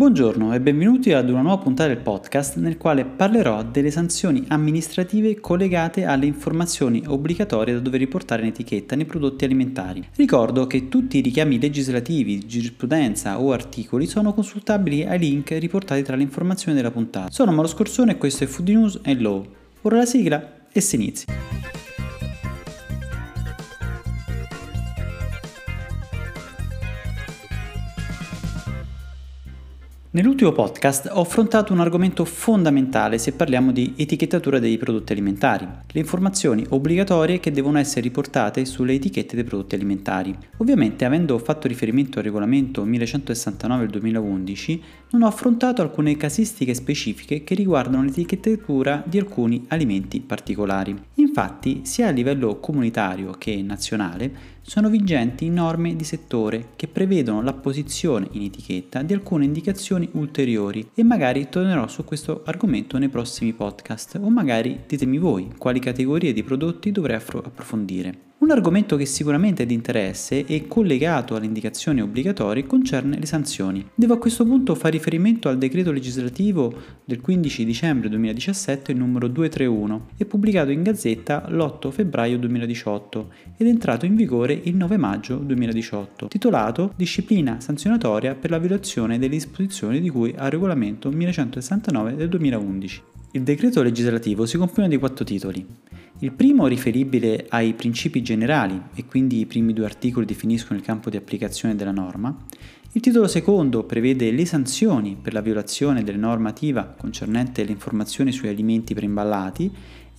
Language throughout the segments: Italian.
Buongiorno e benvenuti ad una nuova puntata del podcast nel quale parlerò delle sanzioni amministrative collegate alle informazioni obbligatorie da dover riportare in etichetta nei prodotti alimentari. Ricordo che tutti i richiami legislativi, giurisprudenza o articoli sono consultabili ai link riportati tra le informazioni della puntata. Sono Mauro Scorsone e questo è Food News and Law. Ora la sigla e si inizia. Nell'ultimo podcast ho affrontato un argomento fondamentale se parliamo di etichettatura dei prodotti alimentari, le informazioni obbligatorie che devono essere riportate sulle etichette dei prodotti alimentari. Ovviamente avendo fatto riferimento al regolamento 1169 del 2011 non ho affrontato alcune casistiche specifiche che riguardano l'etichettatura di alcuni alimenti particolari. Infatti sia a livello comunitario che nazionale sono vigenti norme di settore che prevedono l'apposizione in etichetta di alcune indicazioni ulteriori e magari tornerò su questo argomento nei prossimi podcast o magari ditemi voi quali categorie di prodotti dovrei approfondire. Un argomento che sicuramente è di interesse e collegato alle indicazioni obbligatorie concerne le sanzioni. Devo a questo punto fare riferimento al decreto legislativo del 15 dicembre 2017 numero 231 e pubblicato in gazzetta l'8 febbraio 2018 ed entrato in vigore il 9 maggio 2018, titolato Disciplina sanzionatoria per la violazione delle disposizioni di cui al regolamento 1169 del 2011. Il decreto legislativo si compone di quattro titoli. Il primo riferibile ai principi generali e quindi i primi due articoli definiscono il campo di applicazione della norma. Il titolo secondo prevede le sanzioni per la violazione della normativa concernente le informazioni sui alimenti preimballati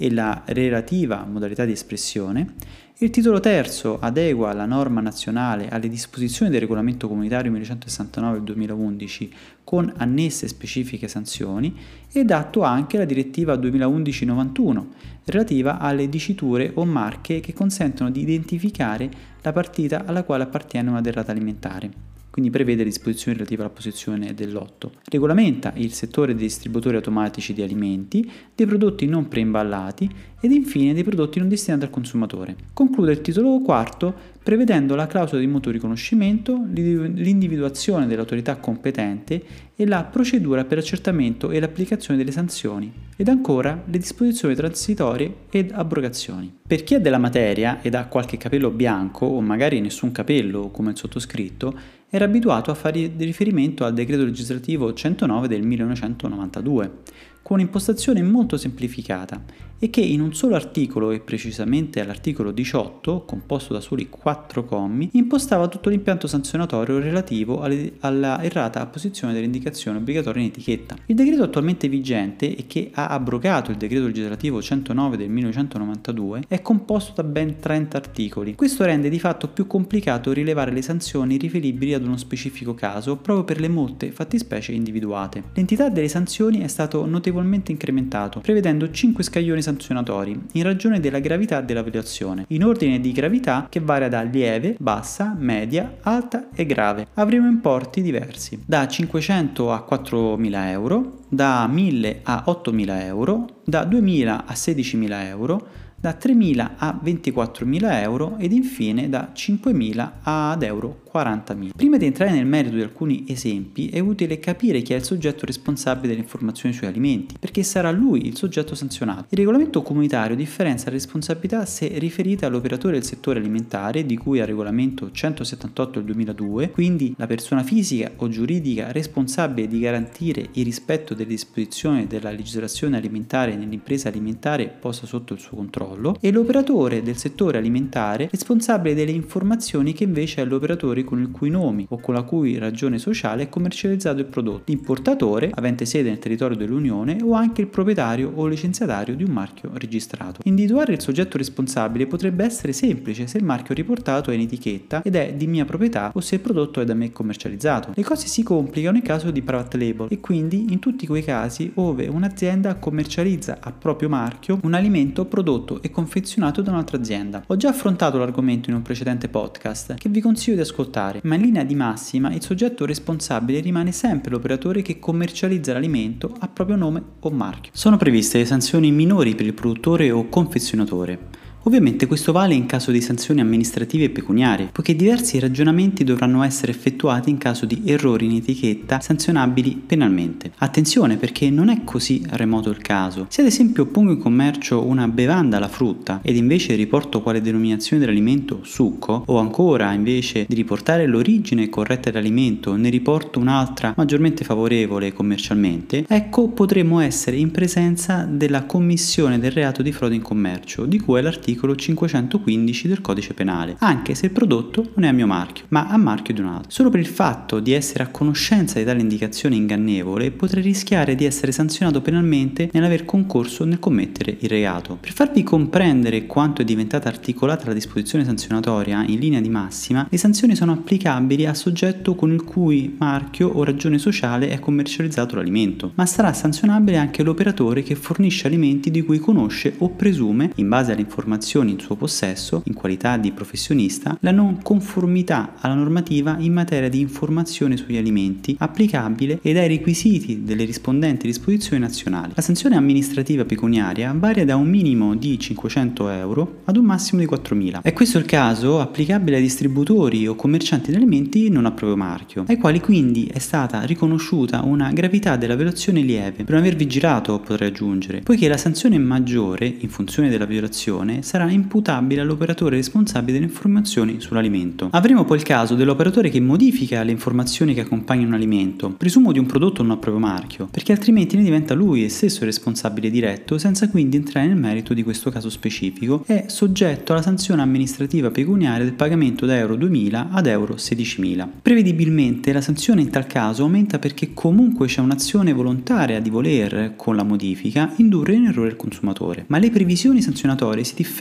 e la relativa modalità di espressione. Il titolo terzo adegua la norma nazionale alle disposizioni del regolamento comunitario 1169-2011 con annesse specifiche sanzioni ed attua anche la direttiva 2011-91 relativa alle diciture o marche che consentono di identificare la partita alla quale appartiene una derrata alimentare quindi prevede disposizioni relative alla posizione del lotto. Regolamenta il settore dei distributori automatici di alimenti, dei prodotti non preimballati ed infine dei prodotti non destinati al consumatore. Conclude il titolo quarto prevedendo la clausola di mutuo riconoscimento, l'individuazione dell'autorità competente e la procedura per accertamento e l'applicazione delle sanzioni, ed ancora le disposizioni transitorie ed abrogazioni. Per chi è della materia ed ha qualche capello bianco o magari nessun capello come il sottoscritto, era abituato a fare riferimento al decreto legislativo 109 del 1992, con un'impostazione molto semplificata e che in un solo articolo, e precisamente all'articolo 18, composto da soli 4 commi, impostava tutto l'impianto sanzionatorio relativo alle, alla errata apposizione delle indicazioni obbligatorie in etichetta. Il decreto attualmente vigente e che ha abrogato il decreto legislativo 109 del 1992 è composto da ben 30 articoli. Questo rende di fatto più complicato rilevare le sanzioni riferibili ad uno specifico caso proprio per le molte fattispecie individuate. L'entità delle sanzioni è stato notevolmente incrementato, prevedendo 5 scaglioni sanzionatori in ragione della gravità della violazione, in ordine di gravità che varia da lieve, bassa, media, alta e grave. Avremo importi diversi, da 500 a 4.000 euro, da 1.000 a 8.000 euro, da 2.000 a 16.000 euro, da 3.000 a 24.000 euro ed infine da 5.000 ad euro 40.000. Prima di entrare nel merito di alcuni esempi è utile capire chi è il soggetto responsabile delle informazioni sui alimenti, perché sarà lui il soggetto sanzionato. Il regolamento comunitario differenzia la responsabilità se riferita all'operatore del settore alimentare, di cui al regolamento 178 del 2002, quindi la persona fisica o giuridica responsabile di garantire il rispetto delle disposizioni della legislazione alimentare nell'impresa alimentare posta sotto il suo controllo, e l'operatore del settore alimentare responsabile delle informazioni che invece è l'operatore con il cui nome o con la cui ragione sociale è commercializzato il prodotto, l'importatore, avente sede nel territorio dell'Unione, o anche il proprietario o licenziatario di un marchio registrato. Individuare il soggetto responsabile potrebbe essere semplice se il marchio riportato è in etichetta ed è di mia proprietà o se il prodotto è da me commercializzato. Le cose si complicano in caso di private label e quindi in tutti quei casi dove un'azienda commercializza a proprio marchio un alimento prodotto e confezionato da un'altra azienda. Ho già affrontato l'argomento in un precedente podcast che vi consiglio di ascoltare ma in linea di massima il soggetto responsabile rimane sempre l'operatore che commercializza l'alimento a proprio nome o marchio. Sono previste sanzioni minori per il produttore o confezionatore Ovviamente questo vale in caso di sanzioni amministrative e pecuniarie, poiché diversi ragionamenti dovranno essere effettuati in caso di errori in etichetta sanzionabili penalmente. Attenzione perché non è così remoto il caso. Se ad esempio pongo in commercio una bevanda alla frutta ed invece riporto quale denominazione dell'alimento succo, o ancora invece di riportare l'origine corretta dell'alimento ne riporto un'altra maggiormente favorevole commercialmente, ecco potremmo essere in presenza della commissione del reato di frode in commercio, di cui è l'articolo 515 del codice penale, anche se il prodotto non è a mio marchio, ma a marchio di un altro. Solo per il fatto di essere a conoscenza di tale indicazione ingannevole potrei rischiare di essere sanzionato penalmente nell'aver concorso nel commettere il reato. Per farvi comprendere quanto è diventata articolata la disposizione sanzionatoria in linea di massima, le sanzioni sono applicabili a soggetto con il cui marchio o ragione sociale è commercializzato l'alimento, ma sarà sanzionabile anche l'operatore che fornisce alimenti di cui conosce o presume, in base alle informazioni in suo possesso, in qualità di professionista, la non conformità alla normativa in materia di informazione sugli alimenti applicabile ed ai requisiti delle rispondenti disposizioni nazionali. La sanzione amministrativa pecuniaria varia da un minimo di 500 euro ad un massimo di 4.000. È questo il caso applicabile ai distributori o commercianti di alimenti non a proprio marchio, ai quali quindi è stata riconosciuta una gravità della violazione lieve, per non aver vigilato potrei aggiungere, poiché la sanzione maggiore, in funzione della violazione, sarà imputabile all'operatore responsabile delle informazioni sull'alimento. Avremo poi il caso dell'operatore che modifica le informazioni che accompagnano un alimento, presumo di un prodotto non a proprio marchio, perché altrimenti ne diventa lui stesso responsabile diretto senza quindi entrare nel merito di questo caso specifico, è soggetto alla sanzione amministrativa pecuniaria del pagamento da euro 2000 ad euro 16.000. Prevedibilmente la sanzione in tal caso aumenta perché comunque c'è un'azione volontaria di voler, con la modifica, indurre in errore il consumatore. Ma le previsioni sanzionatorie si differenziano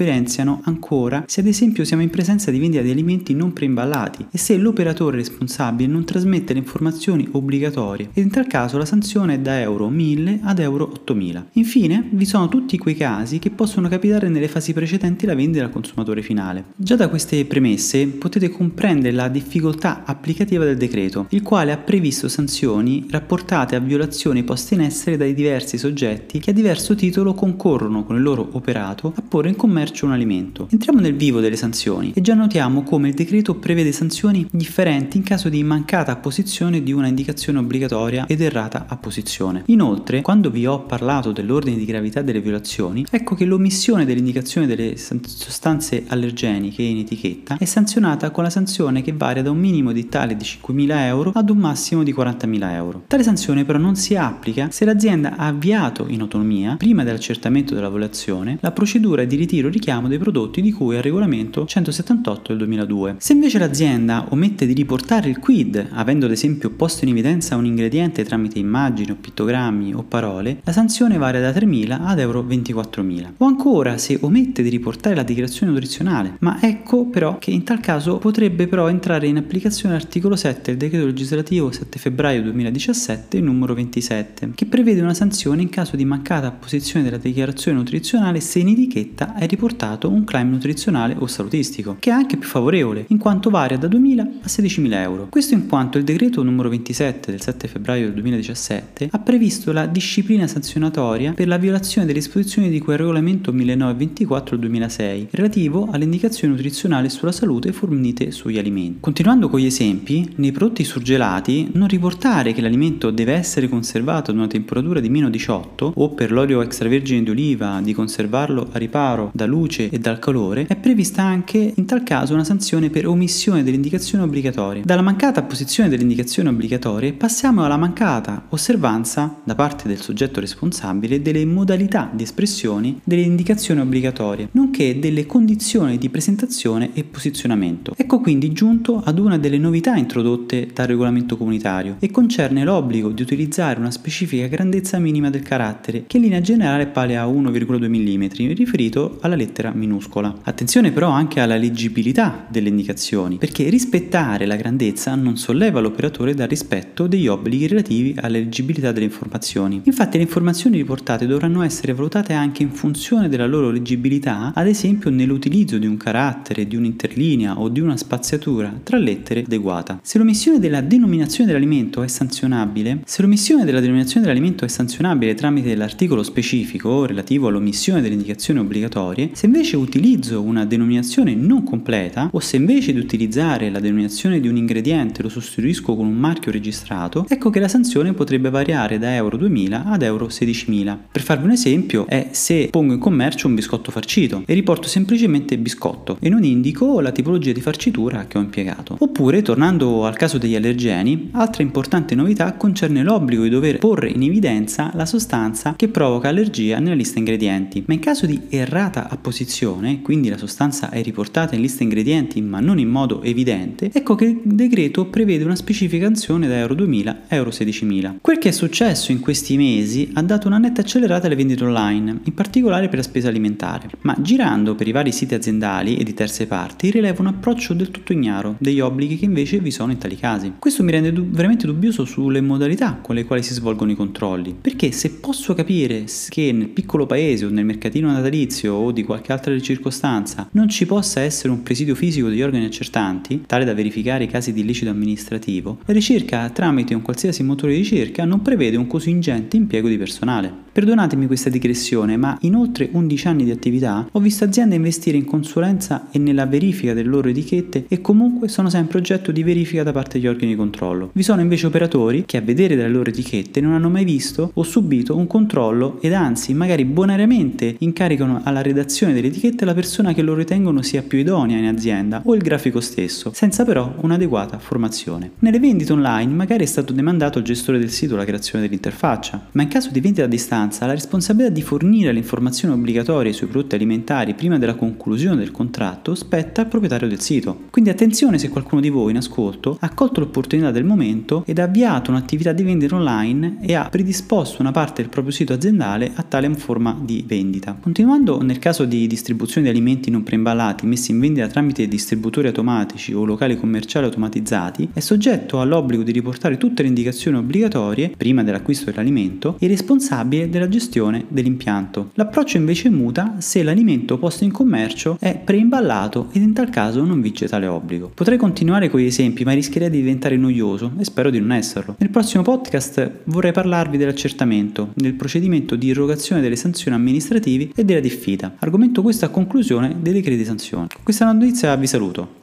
ancora se ad esempio siamo in presenza di vendita di alimenti non preimballati e se l'operatore responsabile non trasmette le informazioni obbligatorie ed in tal caso la sanzione è da euro 1000 ad euro 8000. Infine vi sono tutti quei casi che possono capitare nelle fasi precedenti la vendita al consumatore finale. Già da queste premesse potete comprendere la difficoltà applicativa del decreto, il quale ha previsto sanzioni rapportate a violazioni poste in essere dai diversi soggetti che a diverso titolo concorrono con il loro operato a porre in commercio un alimento. Entriamo nel vivo delle sanzioni e già notiamo come il decreto prevede sanzioni differenti in caso di mancata apposizione di una indicazione obbligatoria ed errata apposizione. Inoltre, quando vi ho parlato dell'ordine di gravità delle violazioni, ecco che l'omissione dell'indicazione delle sostanze allergeniche in etichetta è sanzionata con la sanzione che varia da un minimo di tale di 5.000 euro ad un massimo di 40.000 euro. Tale sanzione però non si applica se l'azienda ha avviato in autonomia, prima dell'accertamento della violazione, la procedura di ritiro e richiamo dei prodotti di cui al regolamento 178 del 2002. Se invece l'azienda omette di riportare il quid, avendo ad esempio posto in evidenza un ingrediente tramite immagini o pittogrammi o parole, la sanzione varia da 3.000 ad euro 24.000. O ancora se omette di riportare la dichiarazione nutrizionale, ma ecco però che in tal caso potrebbe però entrare in applicazione l'articolo 7 del decreto legislativo 7 febbraio 2017 numero 27, che prevede una sanzione in caso di mancata apposizione della dichiarazione nutrizionale se in etichetta è riportato un claim nutrizionale o salutistico, che è anche più favorevole, in quanto varia da 2.000 a 16.000 euro. Questo in quanto il decreto numero 27 del 7 febbraio del 2017 ha previsto la disciplina sanzionatoria per la violazione delle disposizioni di quel regolamento 1924 2006 relativo alle indicazioni nutrizionali sulla salute fornite sugli alimenti. Continuando con gli esempi, nei prodotti surgelati non riportare che l'alimento deve essere conservato ad una temperatura di meno 18 o per l'olio extravergine di oliva di conservarlo a riparo da luce e dal calore, è prevista anche in tal caso una sanzione per omissione delle indicazioni obbligatorie. Dalla mancata apposizione delle indicazioni obbligatorie passiamo alla mancata osservanza da parte del soggetto responsabile delle modalità di espressione delle indicazioni obbligatorie, nonché delle condizioni di presentazione e posizionamento. Ecco quindi giunto ad una delle novità introdotte dal regolamento comunitario e concerne l'obbligo di utilizzare una specifica grandezza minima del carattere, che in linea generale è pari a 1,2 mm, riferito alla lettera minuscola. Attenzione però anche alla leggibilità delle indicazioni, perché rispettare la grandezza non solleva l'operatore dal rispetto degli obblighi relativi alla leggibilità delle informazioni. Infatti le informazioni riportate dovranno essere valutate anche in funzione della loro leggibilità, ad esempio nell'utilizzo di un carattere, di un'interlinea o di una spaziatura tra lettere adeguata. Se l'omissione della denominazione dell'alimento è sanzionabile, se l'omissione della denominazione dell'alimento è sanzionabile tramite l'articolo specifico relativo all'omissione delle indicazioni obbligatorie, Se invece utilizzo una denominazione non completa o se invece di utilizzare la denominazione di un ingrediente lo sostituisco con un marchio registrato, ecco che la sanzione potrebbe variare da euro 2000 ad euro 16.000. Per farvi un esempio è se pongo in commercio un biscotto farcito e riporto semplicemente biscotto e non indico la tipologia di farcitura che ho impiegato. Oppure, tornando al caso degli allergeni, altra importante novità concerne l'obbligo di dover porre in evidenza la sostanza che provoca allergia nella lista ingredienti, ma in caso di errata apposizione, quindi la sostanza è riportata in lista ingredienti ma non in modo evidente, ecco che il decreto prevede una specificazione da euro 2000 a euro 16.000. Quel che è successo in questi mesi ha dato una netta accelerata alle vendite online, in particolare per la spesa alimentare, ma girando per i vari siti aziendali e di terze parti rilevo un approccio del tutto ignaro degli obblighi che invece vi sono in tali casi. Questo mi rende du- veramente dubbioso sulle modalità con le quali si svolgono i controlli, perché se posso capire che nel piccolo paese o nel mercatino natalizio o di qualche altra circostanza non ci possa essere un presidio fisico degli organi accertanti, tale da verificare i casi di illecito amministrativo, la ricerca tramite un qualsiasi motore di ricerca non prevede un così ingente impiego di personale. Perdonatemi questa digressione, ma in oltre 11 anni di attività ho visto aziende investire in consulenza e nella verifica delle loro etichette e comunque sono sempre oggetto di verifica da parte degli organi di controllo. Vi sono invece operatori che a vedere dalle loro etichette non hanno mai visto o subito un controllo ed anzi magari bonariamente incaricano alla redazione delle etichette la persona che loro ritengono sia più idonea in azienda o il grafico stesso, senza però un'adeguata formazione. Nelle vendite online magari è stato demandato al gestore del sito la creazione dell'interfaccia, ma in caso di vendita a distanza la responsabilità di fornire le informazioni obbligatorie sui prodotti alimentari prima della conclusione del contratto spetta al proprietario del sito. Quindi attenzione se qualcuno di voi in ascolto ha colto l'opportunità del momento ed ha avviato un'attività di vendita online e ha predisposto una parte del proprio sito aziendale a tale forma di vendita. Continuando nel caso di distribuzione di alimenti non preimballati messi in vendita tramite distributori automatici o locali commerciali automatizzati, è soggetto all'obbligo di riportare tutte le indicazioni obbligatorie prima dell'acquisto dell'alimento e responsabile della gestione dell'impianto. L'approccio invece muta se l'alimento posto in commercio è preimballato ed in tal caso non vige tale obbligo. Potrei continuare con gli esempi, ma rischierei di diventare noioso e spero di non esserlo. Nel prossimo podcast vorrei parlarvi dell'accertamento, del procedimento di irrogazione delle sanzioni amministrative e della diffida. Argomento questo a conclusione dei decreti di sanzione. Con questa notizia vi saluto.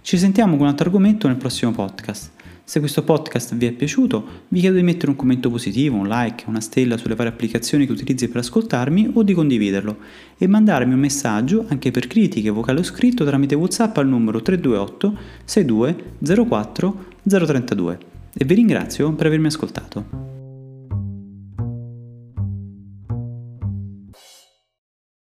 Ci sentiamo con un altro argomento nel prossimo podcast. Se questo podcast vi è piaciuto, vi chiedo di mettere un commento positivo, un like, una stella sulle varie applicazioni che utilizzi per ascoltarmi o di condividerlo e mandarmi un messaggio anche per critiche, vocale o scritto tramite WhatsApp al numero 328 62 04 032. E vi ringrazio per avermi ascoltato.